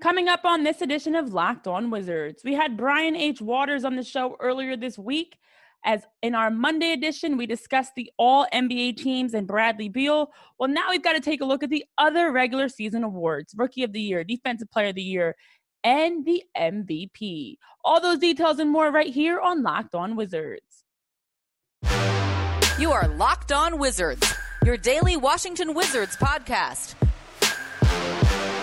Coming up on this edition of Locked On Wizards, we had Brian H. Waters on the show earlier this week. As in our Monday edition, we discussed the all NBA teams and Bradley Beal. Well, now we've got to take a look at the other regular season awards Rookie of the Year, Defensive Player of the Year, and the MVP. All those details and more right here on Locked On Wizards. You are Locked On Wizards, your daily Washington Wizards podcast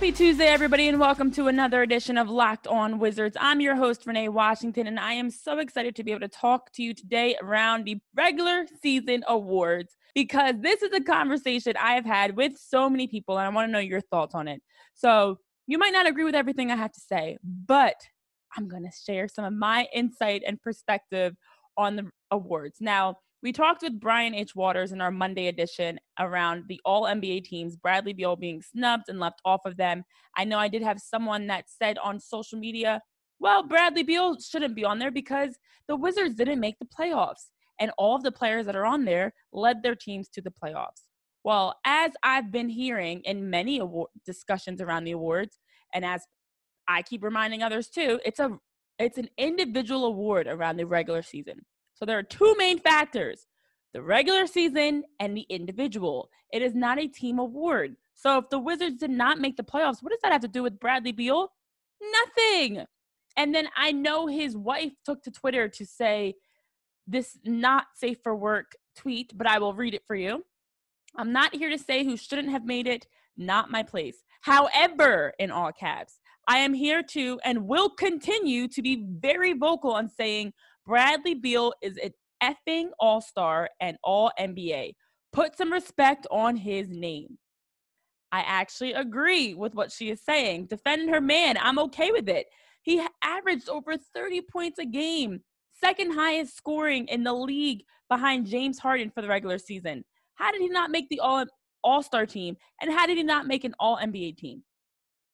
Happy Tuesday, everybody, and welcome to another edition of Locked On Wizards. I'm your host, Renee Washington, and I am so excited to be able to talk to you today around the regular season awards because this is a conversation I have had with so many people, and I want to know your thoughts on it. So, you might not agree with everything I have to say, but I'm going to share some of my insight and perspective on the awards. Now, we talked with Brian H. Waters in our Monday edition around the all NBA teams, Bradley Beal being snubbed and left off of them. I know I did have someone that said on social media, well, Bradley Beal shouldn't be on there because the Wizards didn't make the playoffs and all of the players that are on there led their teams to the playoffs. Well, as I've been hearing in many award discussions around the awards, and as I keep reminding others too, it's a it's an individual award around the regular season. So there are two main factors: the regular season and the individual. It is not a team award. So if the Wizards did not make the playoffs, what does that have to do with Bradley Beal? Nothing. And then I know his wife took to Twitter to say this not safe for work tweet, but I will read it for you. I'm not here to say who shouldn't have made it, not my place. However, in all caps, I am here to and will continue to be very vocal on saying Bradley Beal is an effing all star and all NBA. Put some respect on his name. I actually agree with what she is saying. Defending her man, I'm okay with it. He averaged over 30 points a game, second highest scoring in the league behind James Harden for the regular season. How did he not make the all all star team? And how did he not make an all NBA team?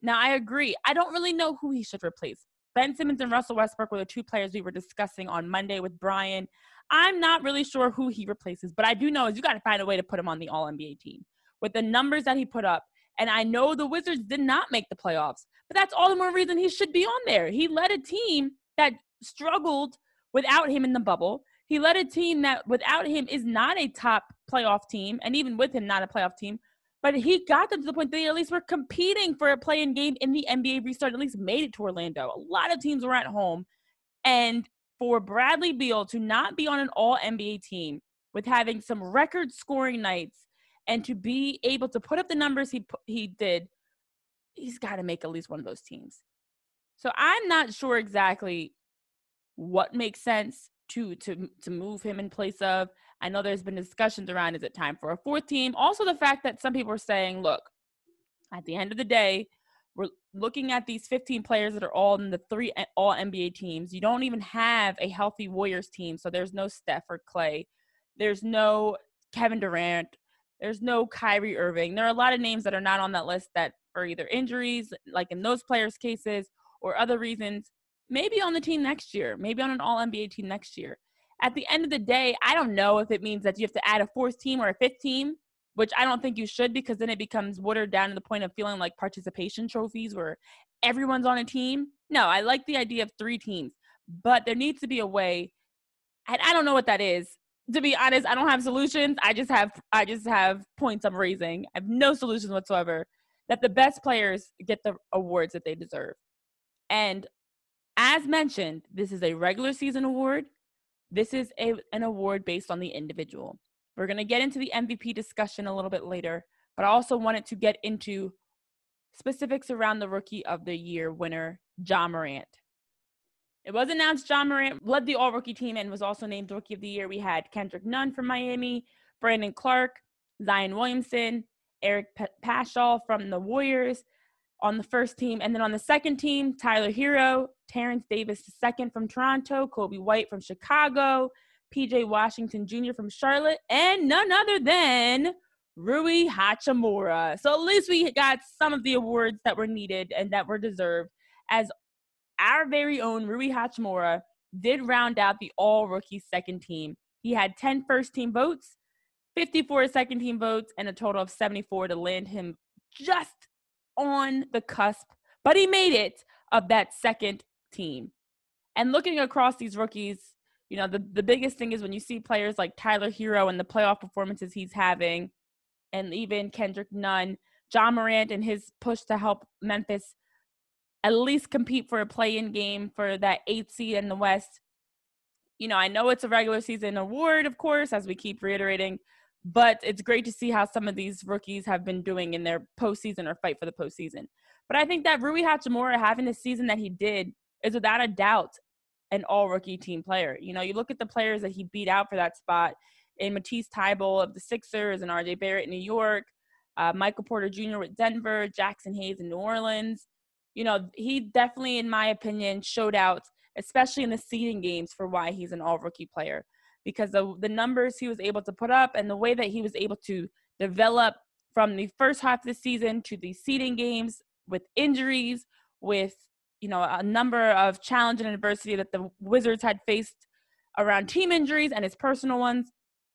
Now, I agree. I don't really know who he should replace. Ben Simmons and Russell Westbrook were the two players we were discussing on Monday with Brian. I'm not really sure who he replaces, but I do know is you got to find a way to put him on the all NBA team with the numbers that he put up. And I know the Wizards did not make the playoffs, but that's all the more reason he should be on there. He led a team that struggled without him in the bubble. He led a team that without him is not a top playoff team, and even with him, not a playoff team. But he got them to the point that they at least were competing for a play-in game in the NBA restart. At least made it to Orlando. A lot of teams were at home, and for Bradley Beal to not be on an All NBA team with having some record scoring nights and to be able to put up the numbers he he did, he's got to make at least one of those teams. So I'm not sure exactly what makes sense to to to move him in place of. I know there's been discussions around is it time for a fourth team? Also the fact that some people are saying, look, at the end of the day, we're looking at these 15 players that are all in the three all NBA teams. You don't even have a healthy Warriors team, so there's no Steph or Clay. There's no Kevin Durant. There's no Kyrie Irving. There are a lot of names that are not on that list that are either injuries, like in those players' cases, or other reasons maybe on the team next year, maybe on an all NBA team next year. At the end of the day, I don't know if it means that you have to add a fourth team or a fifth team, which I don't think you should because then it becomes watered down to the point of feeling like participation trophies where everyone's on a team. No, I like the idea of three teams, but there needs to be a way. And I don't know what that is. To be honest, I don't have solutions. I just have I just have points I'm raising. I have no solutions whatsoever. That the best players get the awards that they deserve. And as mentioned, this is a regular season award. This is a, an award based on the individual. We're going to get into the MVP discussion a little bit later, but I also wanted to get into specifics around the Rookie of the Year winner, Ja Morant. It was announced Ja Morant led the all rookie team and was also named Rookie of the Year. We had Kendrick Nunn from Miami, Brandon Clarke, Zion Williamson, Eric Paschall from the Warriors, on the first team. And then on the second team, Tyler Herro, Terence Davis II from Toronto, Coby White from Chicago, PJ Washington Jr. from Charlotte, and none other than Rui Hachimura. So at least we got some of the awards that were needed and that were deserved as our very own Rui Hachimura did round out the all rookie second team. He had 10 first team votes, 54 second team votes, and a total of 74 to land him just on the cusp. But he made it of that second team. And looking across these rookies, you know, the, the biggest thing is when you see players like Tyler Herro and the playoff performances he's having, and even Kendrick Nunn, Ja Morant and his push to help Memphis at least compete for a play in game for that eighth seed in the West. You know, I know it's a regular season award, of course, as we keep reiterating, but it's great to see how some of these rookies have been doing in their postseason or fight for the postseason. But I think that Rui Hachimura having the season that he did is without a doubt an all rookie team player. You know, you look at the players that he beat out for that spot in Matisse Thybulle of the Sixers and RJ Barrett in New York, uh, Michael Porter Jr. with Denver, Jaxson Hayes in New Orleans. You know, he definitely, in my opinion, showed out, especially in the seeding games, for why he's an all rookie player. Because of the numbers he was able to put up and the way that he was able to develop from the first half of the season to the seeding games with injuries, with you know a number of challenge and adversity that the Wizards had faced around team injuries and his personal ones.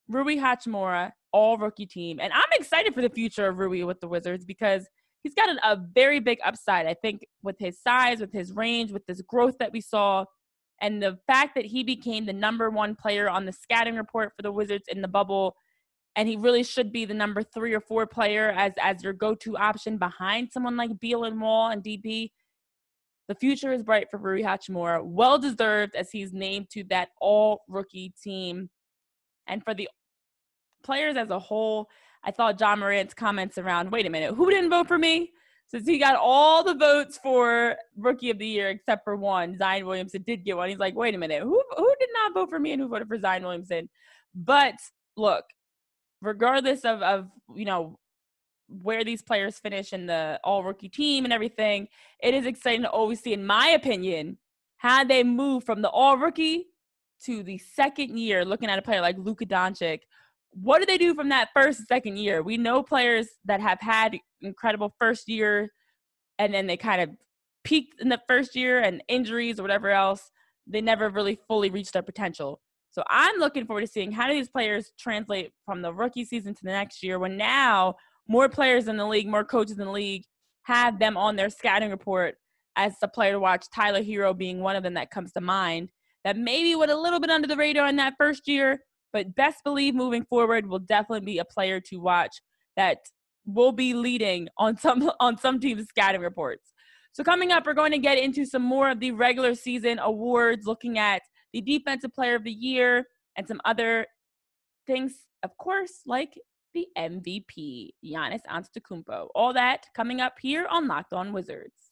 Rui Hachimura, all rookie team, and I'm excited for the future of Rui with the Wizards because he's got an, a very big upside. I think with his size, with his range, with this growth that we saw, and the fact that he became the number one player on the scouting report for the Wizards in the bubble and he really should be the number three or four player as as your go-to option behind someone like Beal and Wall and DP. The future is bright for Rui Hachimura, well deserved as he's named to that all rookie team. And for the players as a whole, I thought Ja Morant's comments around, wait a minute, who didn't vote for me? Since he got all the votes for rookie of the year except for one, Zion Williamson did get one. He's like, wait a minute, who who did not vote for me and who voted for Zion Williamson? But look, regardless of of you know where these players finish in the all rookie team and everything, it is exciting to always see, in my opinion, how they move from the all rookie to the second year, looking at a player like Luka Doncic. What do they do from that first second year? We know players that have had incredible first year and then they kind of peaked in the first year and injuries or whatever else, they never really fully reached their potential. So I'm looking forward to seeing how do these players translate from the rookie season to the next year when now more players in the league, more coaches in the league have them on their scouting report as the player to watch, Tyler Herro being one of them that comes to mind. That maybe went a little bit under the radar in that first year, but best believe moving forward will definitely be a player to watch that will be leading on some on some teams' scouting reports. So coming up, we're going to get into some more of the regular season awards, looking at the Defensive Player of the Year, and some other things, of course, like the MVP, Giannis Antetokounmpo. All that coming up here on Locked On Wizards.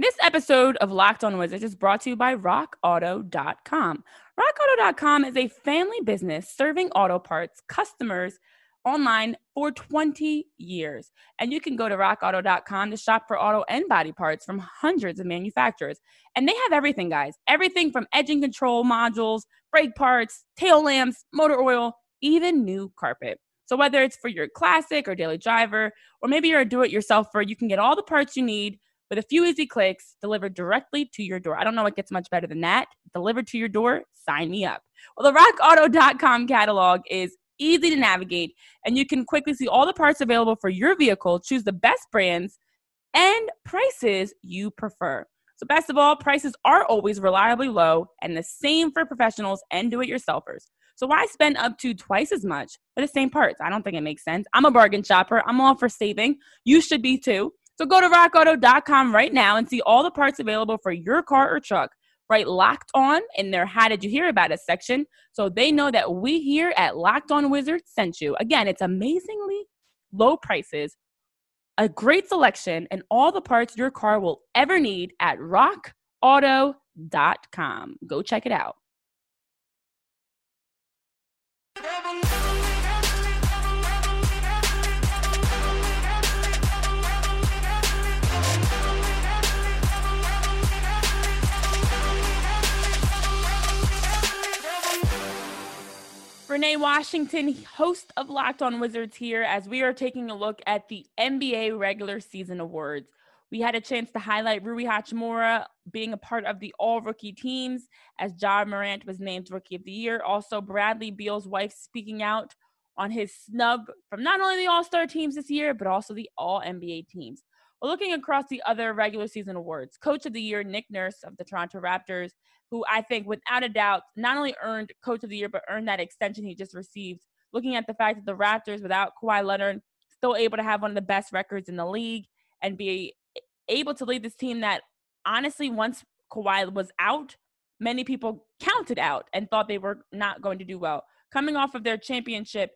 This episode of Locked On Wizards is brought to you by RockAuto.com. RockAuto.com is a family business serving auto parts customers online for 20 years. And you can go to rockauto.com to shop for auto and body parts from hundreds of manufacturers. And they have everything, guys everything from engine control modules, brake parts, tail lamps, motor oil, even new carpet. So, whether it's for your classic or daily driver, or maybe you're a do it yourselfer, you can get all the parts you need with a few easy clicks delivered directly to your door. I don't know what gets much better than that. Delivered to your door, sign me up. Well, the rockauto.com catalog is easy to navigate, and you can quickly see all the parts available for your vehicle, choose the best brands and prices you prefer. So, best of all, prices are always reliably low and the same for professionals and do it yourselfers. So, why spend up to twice as much for the same parts? I don't think it makes sense. I'm a bargain shopper, I'm all for saving. You should be too. So, go to rockauto.com right now and see all the parts available for your car or truck right? Locked On in their How Did You Hear About Us section. So they know that we here at Locked On Wizards sent you. Again, it's amazingly low prices, a great selection, and all the parts your car will ever need at rockauto.com. Go check it out. Renee Washington, host of Locked On Wizards, here as we are taking a look at the NBA regular season awards. We had a chance to highlight Rui Hachimura being a part of the all rookie teams as Ja Morant was named Rookie of the Year. Also, Bradley Beal's wife speaking out on his snub from not only the All Star teams this year, but also the All NBA teams. Well, looking across the other regular season awards, Coach of the Year, Nick Nurse of the Toronto Raptors, who I think, without a doubt, not only earned Coach of the Year, but earned that extension he just received. Looking at the fact that the Raptors, without Kawhi Leonard, still able to have one of the best records in the league and be able to lead this team that honestly, once Kawhi was out, many people counted out and thought they were not going to do well. Coming off of their championship,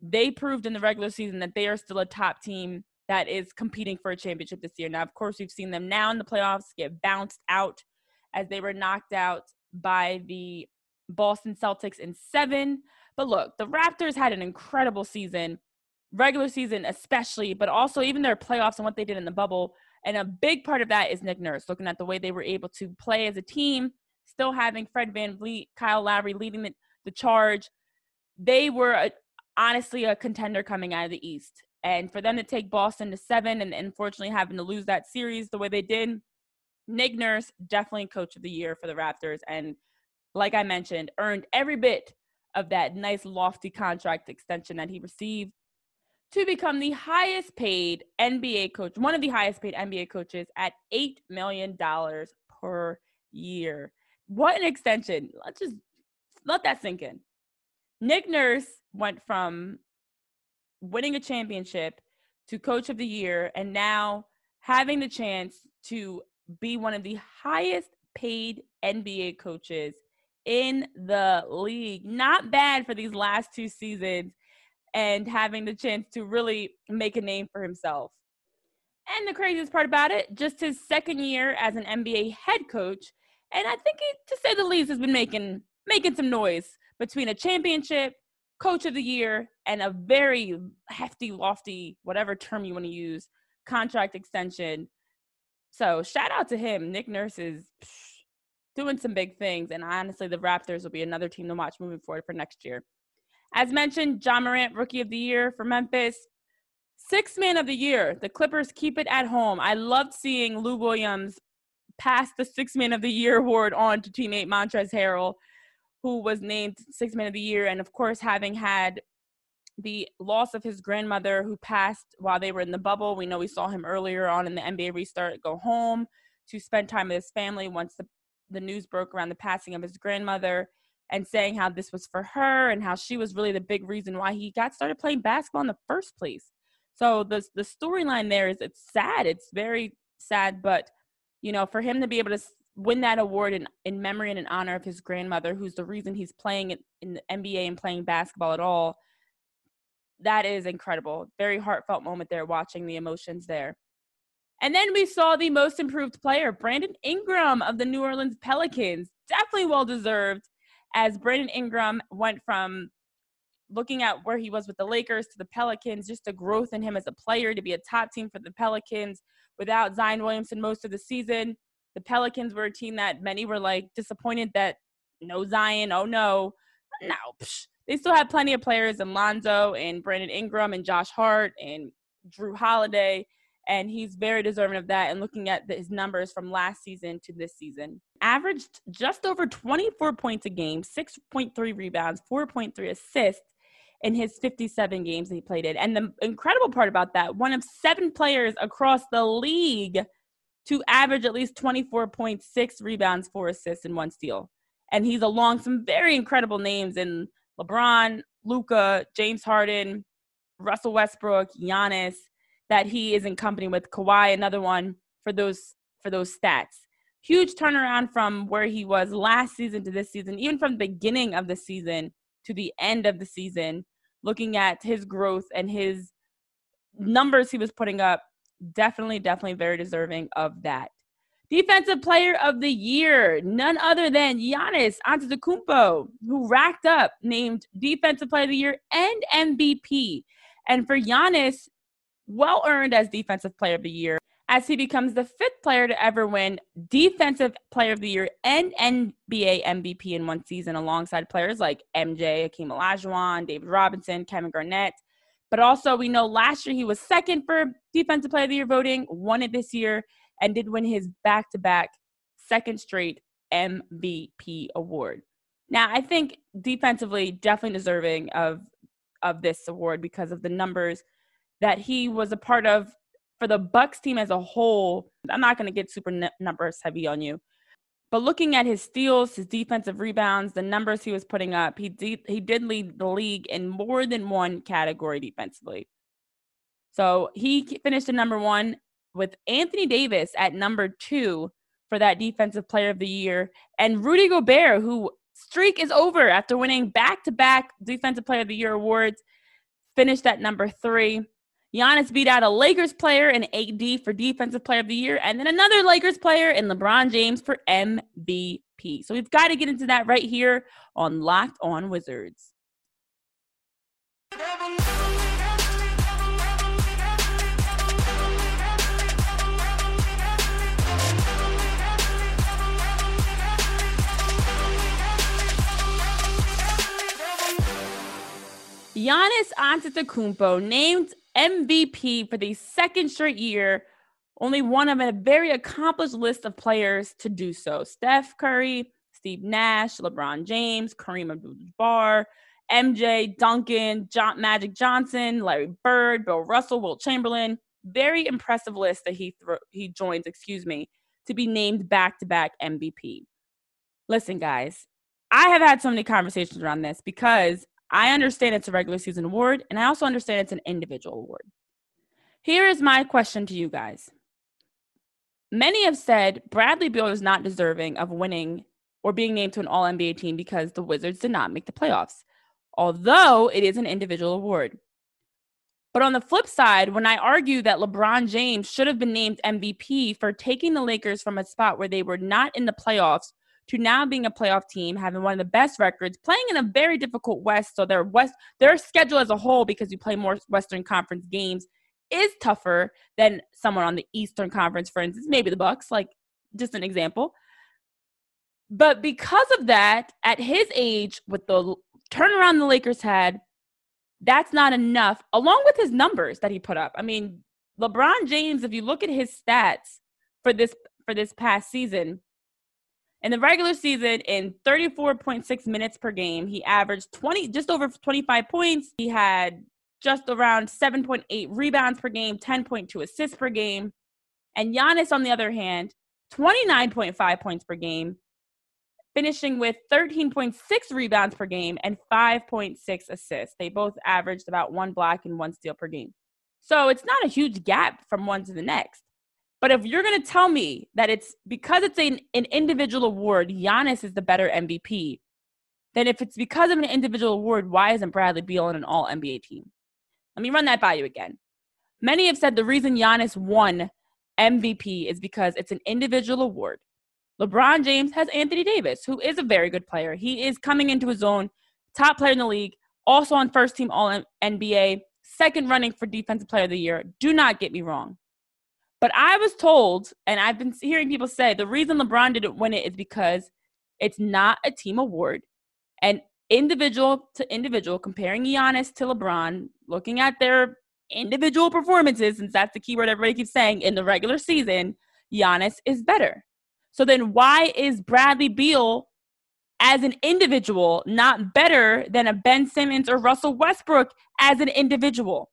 they proved in the regular season that they are still a top team that is competing for a championship this year. Now, of course, we've seen them now in the playoffs get bounced out as they were knocked out by the Boston Celtics in seven. But look, the Raptors had an incredible season, regular season especially, but also even their playoffs and what they did in the bubble. And a big part of that is Nick Nurse, looking at the way they were able to play as a team, still having Fred VanVleet, Kyle Lowry leading the, the charge. They were a, honestly a contender coming out of the East. And for them to take Boston to seven and unfortunately having to lose that series the way they did, Nick Nurse, definitely coach of the year for the Raptors. And like I mentioned, earned every bit of that nice, lofty contract extension that he received to become the highest paid NBA coach, one of the highest paid NBA coaches at $8 million per year. What an extension. Let's just let that sink in. Nick Nurse went from winning a championship to coach of the year and now having the chance to be one of the highest paid NBA coaches in the league. Not bad for these last two seasons and having the chance to really make a name for himself. And the craziest part about it, just his second year as an NBA head coach, and I think he, to say the least, has been making making some noise between a championship, coach of the year, and a very hefty, lofty, whatever term you want to use, contract extension so shout out to him. Nick Nurse is doing some big things. And honestly, the Raptors will be another team to watch moving forward for next year. As mentioned, Ja Morant, rookie of the year for Memphis. Sixth man of the year. The Clippers keep it at home. I loved seeing Lou Williams pass the six man of the year award on to teammate Montrezl Harrell, who was named six man of the year. And of course, having had the loss of his grandmother who passed while they were in the bubble. We know we saw him earlier on in the NBA restart go home to spend time with his family once the, the news broke around the passing of his grandmother and saying how this was for her and how she was really the big reason why he got started playing basketball in the first place. So the the storyline there is it's sad. It's very sad, but you know, for him to be able to win that award in, in memory and in honor of his grandmother, who's the reason he's playing in, in the NBA and playing basketball at all, that is incredible. Very heartfelt moment there, watching the emotions there. And then we saw the most improved player, Brandon Ingram of the New Orleans Pelicans. Definitely well deserved, as Brandon Ingram went from looking at where he was with the Lakers to the Pelicans, just the growth in him as a player to be a top team for the Pelicans without Zion Williamson most of the season. The Pelicans were a team that many were like disappointed that no Zion, oh no. No, psh, they still have plenty of players in Lonzo and Brandon Ingram and Josh Hart and Jrue Holiday. And he's very deserving of that. And looking at his numbers from last season to this season, averaged just over 24 points a game, 6.3 rebounds, 4.3 assists in his 57 games that he played in. And the incredible part about that, one of seven players across the league to average at least 24.6 rebounds, four assists, and one steal. And he's along some very incredible names in LeBron, Luka, James Harden, Russell Westbrook, Giannis, that he is in company with Kawhi, another one for those for those stats. Huge turnaround from where he was last season to this season, even from the beginning of the season to the end of the season, looking at his growth and his numbers he was putting up, definitely, definitely very deserving of that. Defensive Player of the Year, none other than Giannis Antetokounmpo, who racked up named Defensive Player of the Year and MVP. And for Giannis, well earned as Defensive Player of the Year, as he becomes the fifth player to ever win Defensive Player of the Year and NBA MVP in one season, alongside players like MJ, Hakeem Olajuwon, David Robinson, Kevin Garnett. But also, we know last year he was second for Defensive Player of the Year voting, won it this year, and did win his back to back second straight MVP award. Now, I think defensively, definitely deserving of of this award because of the numbers that he was a part of for the Bucks team as a whole, I'm not going to get super n- numbers heavy on you, but looking at his steals, his defensive rebounds, the numbers he was putting up, he de- he did lead the league in more than one category defensively. So he finished at number one with Anthony Davis at number two for that defensive player of the year, and Rudy Gobert, who streak is over after winning back to back defensive player of the year awards, finished at number three. Giannis beat out a Lakers player in AD for Defensive Player of the Year, and then another Lakers player in LeBron James for MVP. So we've got to get into that right here on Locked On Wizards. Giannis Antetokounmpo named MVP for the second straight year, only one of a very accomplished list of players to do so. Steph Curry, Steve Nash, LeBron James, Kareem Abdul-Jabbar, MJ, Duncan, John, Magic Johnson, Larry Bird, Bill Russell, Wilt Chamberlain. Very impressive list that he thro- he joins, excuse me, to be named back-to-back MVP. Listen, guys, I have had so many conversations around this because I understand it's a regular season award, and I also understand it's an individual award. Here is my question to you guys. Many have said Bradley Beal is not deserving of winning or being named to an All NBA team because the Wizards did not make the playoffs, although it is an individual award. But on the flip side, when I argue that LeBron James should have been named MVP for taking the Lakers from a spot where they were not in the playoffs to now being a playoff team, having one of the best records, playing in a very difficult West. So their West, their schedule as a whole, because you play more Western Conference games, is tougher than someone on the Eastern Conference, for instance, maybe the Bucks, like just an example. But because of that, at his age, with the turnaround the Lakers had, that's not enough, along with his numbers that he put up. I mean, LeBron James, if you look at his stats for this for this past season, in the regular season, in 34.6 minutes per game, he averaged 20, just over 25 points. He had just around 7.8 rebounds per game, 10.2 assists per game. And Giannis, on the other hand, 29.5 points per game, finishing with 13.6 rebounds per game and 5.6 assists. They both averaged about one block and one steal per game. So it's not a huge gap from one to the next. But if you're going to tell me that it's because it's an, an individual award, Giannis is the better MVP, then if it's because of an individual award, why isn't Bradley Beal on an all NBA team? Let me run that by you again. Many have said the reason Giannis won MVP is because it's an individual award. LeBron James has Anthony Davis, who is a very good player. He is coming into his own, top player in the league, also on first team All NBA, second running for Defensive Player of the Year. Do not get me wrong. But I was told, and I've been hearing people say, the reason LeBron didn't win it is because it's not a team award. And individual to individual, comparing Giannis to LeBron, looking at their individual performances, since that's the keyword everybody keeps saying in the regular season, Giannis is better. So then why is Bradley Beal as an individual not better than a Ben Simmons or Russell Westbrook as an individual?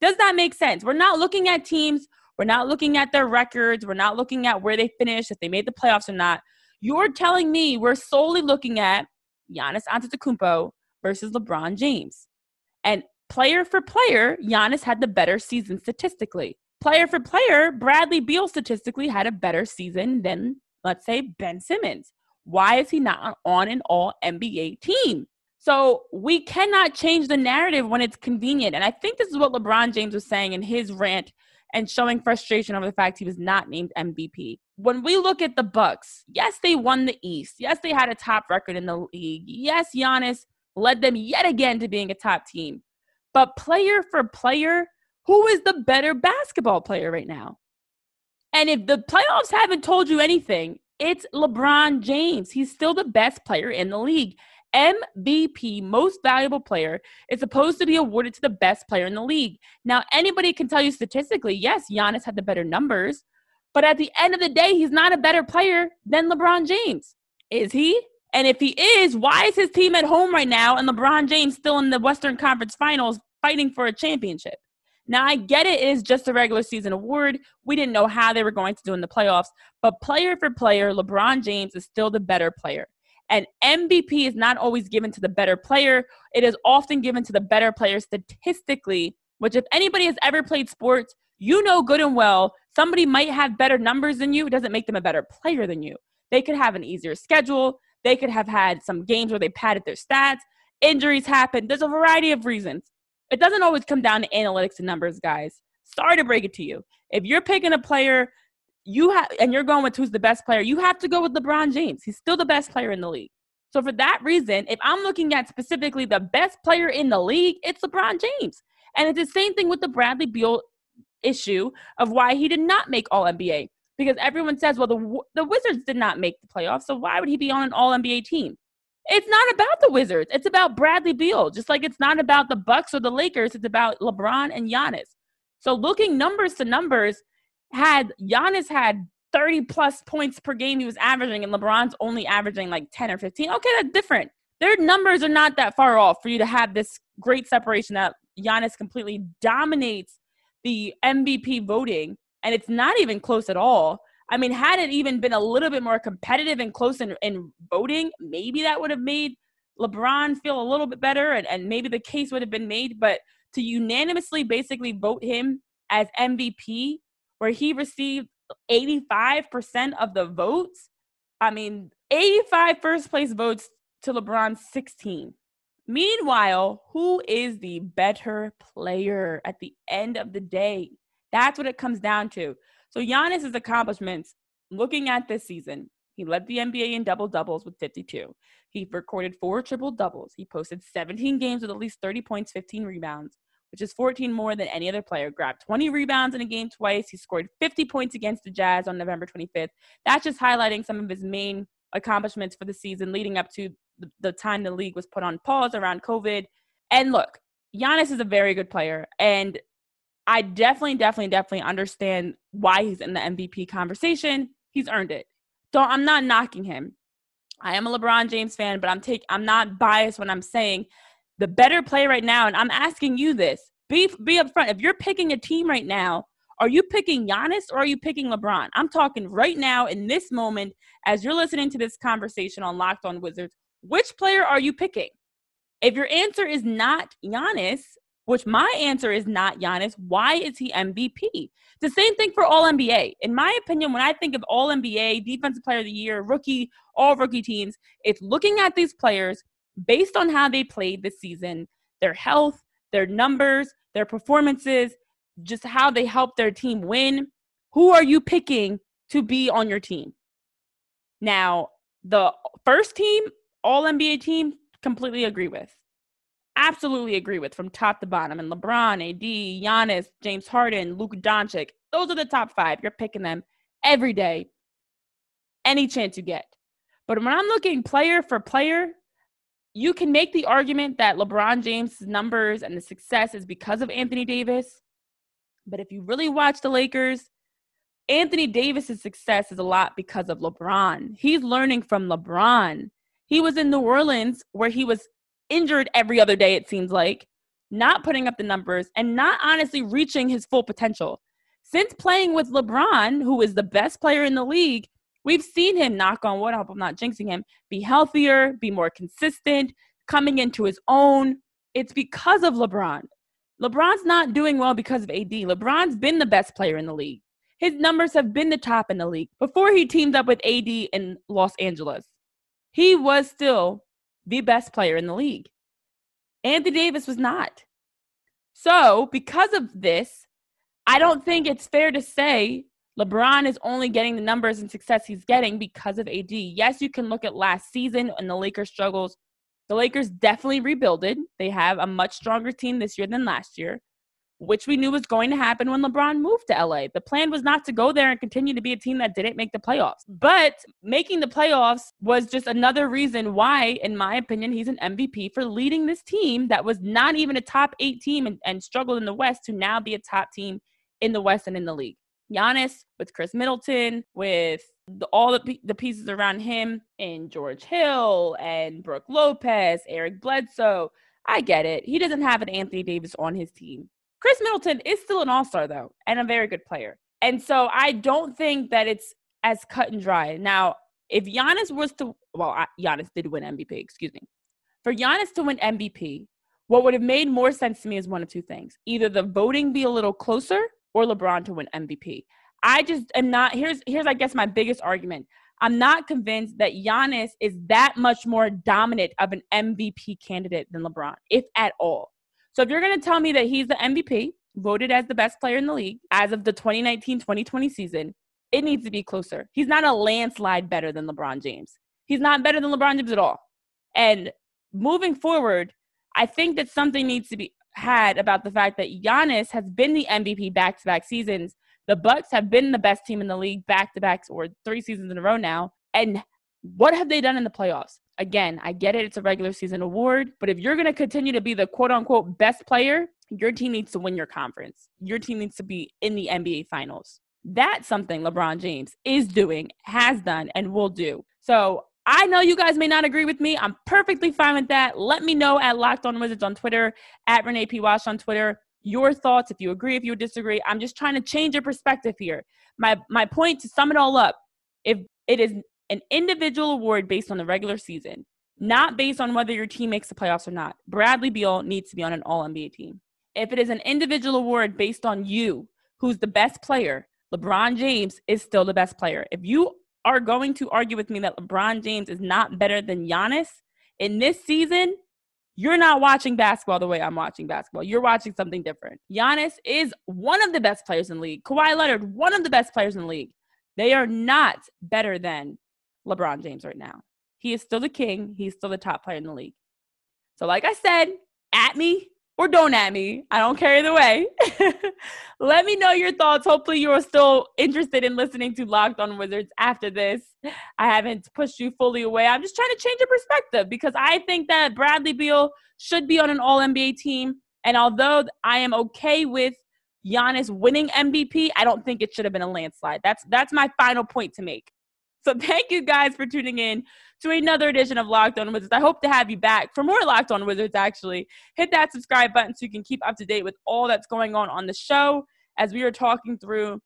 Does that make sense? We're not looking at teams we're not looking at their records. We're not looking at where they finished, if they made the playoffs or not. You're telling me we're solely looking at Giannis Antetokounmpo versus LeBron James. And player for player, Giannis had the better season statistically. Player for player, Bradley Beal statistically had a better season than, let's say, Ben Simmons. Why is he not on an all NBA team? So we cannot change the narrative when it's convenient. And I think this is what LeBron James was saying in his rant and showing frustration over the fact he was not named MVP. When we look at the Bucks, yes, they won the East. Yes, they had a top record in the league. Yes, Giannis led them yet again to being a top team. But player for player, who is the better basketball player right now? And if the playoffs haven't told you anything, it's LeBron James. He's still the best player in the league. MVP, most valuable player, is supposed to be awarded to the best player in the league. Now, anybody can tell you statistically, yes, Giannis had the better numbers, but at the end of the day, he's not a better player than LeBron James. Is he? And if he is, why is his team at home right now and LeBron James still in the Western Conference Finals fighting for a championship? Now, I get it is just a regular season award. We didn't know how they were going to do in the playoffs, but player for player, LeBron James is still the better player. And MVP is not always given to the better player, it is often given to the better player statistically, which, if anybody has ever played sports, you know good and well somebody might have better numbers than you. It doesn't make them a better player than you. They could have an easier schedule. They could have had some games where they padded their stats. Injuries happen. There's a variety of reasons. It doesn't always come down to analytics and numbers, guys. Sorry to break it to you. If you're picking a player, you have and you're going with who's the best player, you have to go with LeBron James. He's still the best player in the league. So for that reason, if I'm looking at specifically the best player in the league, it's LeBron James. And it's the same thing with the Bradley Beal issue of why he did not make All NBA. Because everyone says, well, the the Wizards did not make the playoffs, so why would he be on an All NBA team? It's not about the Wizards. It's about Bradley Beal. Just like it's not about the Bucks or the Lakers. It's about LeBron and Giannis. So looking numbers to numbers, had Giannis had 30 plus points per game he was averaging, and LeBron's only averaging like 10 or 15. Okay, that's different. Their numbers are not that far off for you to have this great separation that Giannis completely dominates the MVP voting, and it's not even close at all. I mean, had it even been a little bit more competitive and close in, in voting, maybe that would have made LeBron feel a little bit better and, and maybe the case would have been made. But to unanimously basically vote him as MVP, where he received 85% of the votes, I mean, 85 first place votes to LeBron's 16. Meanwhile, who is the better player at the end of the day? That's what it comes down to. So Giannis's accomplishments, looking at this season, he led the NBA in double doubles with 52. He recorded four triple doubles. He posted 17 games with at least 30 points, 15 rebounds, which is 14 more than any other player. Grabbed 20 rebounds in a game twice. He scored 50 points against the Jazz on November 25th. That's just highlighting some of his main accomplishments for the season leading up to the, time the league was put on pause around COVID. And look, Giannis is a very good player. And I definitely, definitely, definitely understand why he's in the MVP conversation. He's earned it. Don't I'm not knocking him. I am a LeBron James fan, but I'm take I'm not biased when I'm saying the better play right now. And I'm asking you this: be be upfront. If you're picking a team right now, are you picking Giannis or are you picking LeBron? I'm talking right now in this moment as you're listening to this conversation on Locked On Wizards. Which player are you picking? If your answer is not Giannis, which my answer is not Giannis, why is he MVP? The same thing for All NBA. In my opinion, when I think of All NBA, Defensive Player of the Year, rookie, all rookie teams, it's looking at these players based on how they played this season, their health, their numbers, their performances, just how they helped their team win. Who are you picking to be on your team? Now, the first team, all NBA team, completely agree with. Absolutely agree with from top to bottom. And LeBron, AD, Giannis, James Harden, Luke Doncic, those are the top five. You're picking them every day, any chance you get. But when I'm looking player for player, you can make the argument that LeBron James' numbers and the success is because of Anthony Davis. But if you really watch the Lakers, Anthony Davis's success is a lot because of LeBron. He's learning from LeBron. He was in New Orleans where he was injured every other day, it seems like, not putting up the numbers and not honestly reaching his full potential. Since playing with LeBron, who is the best player in the league, we've seen him knock on wood. I hope I'm not jinxing him. Be healthier, be more consistent, coming into his own. It's because of LeBron. LeBron's not doing well because of AD. LeBron's been the best player in the league. His numbers have been the top in the league before he teamed up with AD in Los Angeles. He was still the best player in the league. Anthony Davis was not. So, because of this, I don't think it's fair to say LeBron is only getting the numbers and success he's getting because of AD. Yes, you can look at last season and the Lakers' struggles the Lakers definitely rebuilded. They have a much stronger team this year than last year. which we knew was going to happen when LeBron moved to LA. The plan was not to go there and continue to be a team that didn't make the playoffs. But making the playoffs was just another reason why, in my opinion, he's an MVP for leading this team that was not even a top eight team and, and struggled in the West to now be a top team in the West and in the league. Giannis with Khris Middleton, with the, all the, the pieces around him, and George Hill and Brook Lopez, Eric Bledsoe. I get it. He doesn't have an Anthony Davis on his team. Khris Middleton is still an all star, though, and a very good player. And so I don't think that it's as cut and dry. Now, if Giannis was to, well, Giannis did win MVP, excuse me. For Giannis to win MVP, what would have made more sense to me is one of two things either the voting be a little closer or LeBron to win MVP. I just am not, here's, here's, I guess, my biggest argument. I'm not convinced that Giannis is that much more dominant of an MVP candidate than LeBron, if at all. So if you're going to tell me that he's the MVP, voted as the best player in the league as of the 2019 2020 season, it needs to be closer. He's not a landslide better than LeBron James. He's not better than LeBron James at all. And moving forward, I think that something needs to be had about the fact that Giannis has been the MVP back to back seasons. The Bucks have been the best team in the league back to backs or three seasons in a row now. And what have they done in the playoffs? Again, I get it, it's a regular season award, but if you're going to continue to be the quote unquote best player, your team needs to win your conference. Your team needs to be in the NBA finals. That's something LeBron James is doing, has done, and will do. So I know you guys may not agree with me. I'm perfectly fine with that. Let me know at Locked On Wizards on Twitter, at Renee P. Wash on Twitter, your thoughts, if you agree, if you disagree. I'm just trying to change your perspective here. My my point to sum it all up, if it is an individual award based on the regular season, not based on whether your team makes the playoffs or not. Bradley Beal needs to be on an all NBA team. If it is an individual award based on you, who's the best player, LeBron James is still the best player. If you are going to argue with me that LeBron James is not better than Giannis in this season, you're not watching basketball the way I'm watching basketball. You're watching something different. Giannis is one of the best players in the league. Kawhi Leonard, one of the best players in the league. They are not better than LeBron James right now. He is still the king. He's still the top player in the league. So, like I said, at me or don't at me. I don't care either way. Let me know your thoughts. Hopefully, you're still interested in listening to Locked On Wizards after this. I haven't pushed you fully away. I'm just trying to change your perspective because I think that Bradley Beal should be on an All NBA team. And although I am okay with Giannis winning MVP, I don't think it should have been a landslide. That's that's my final point to make. So thank you guys for tuning in to another edition of Locked On Wizards. I hope to have you back for more Locked On Wizards, actually. Hit that subscribe button so you can keep up to date with all that's going on on the show as we are talking through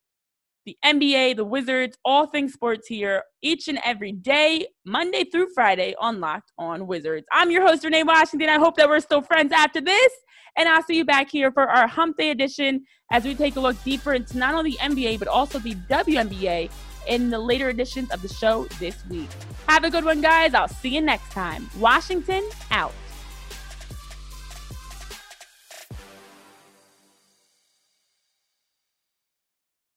the NBA, the Wizards, all things sports here each and every day, Monday through Friday on Locked On Wizards. I'm your host, Renee Washington. I hope that we're still friends after this. And I'll see you back here for our Hump Day edition as we take a look deeper into not only the NBA, but also the WNBA in the later editions of the show this week. Have a good one, guys. I'll see you next time. Washington out.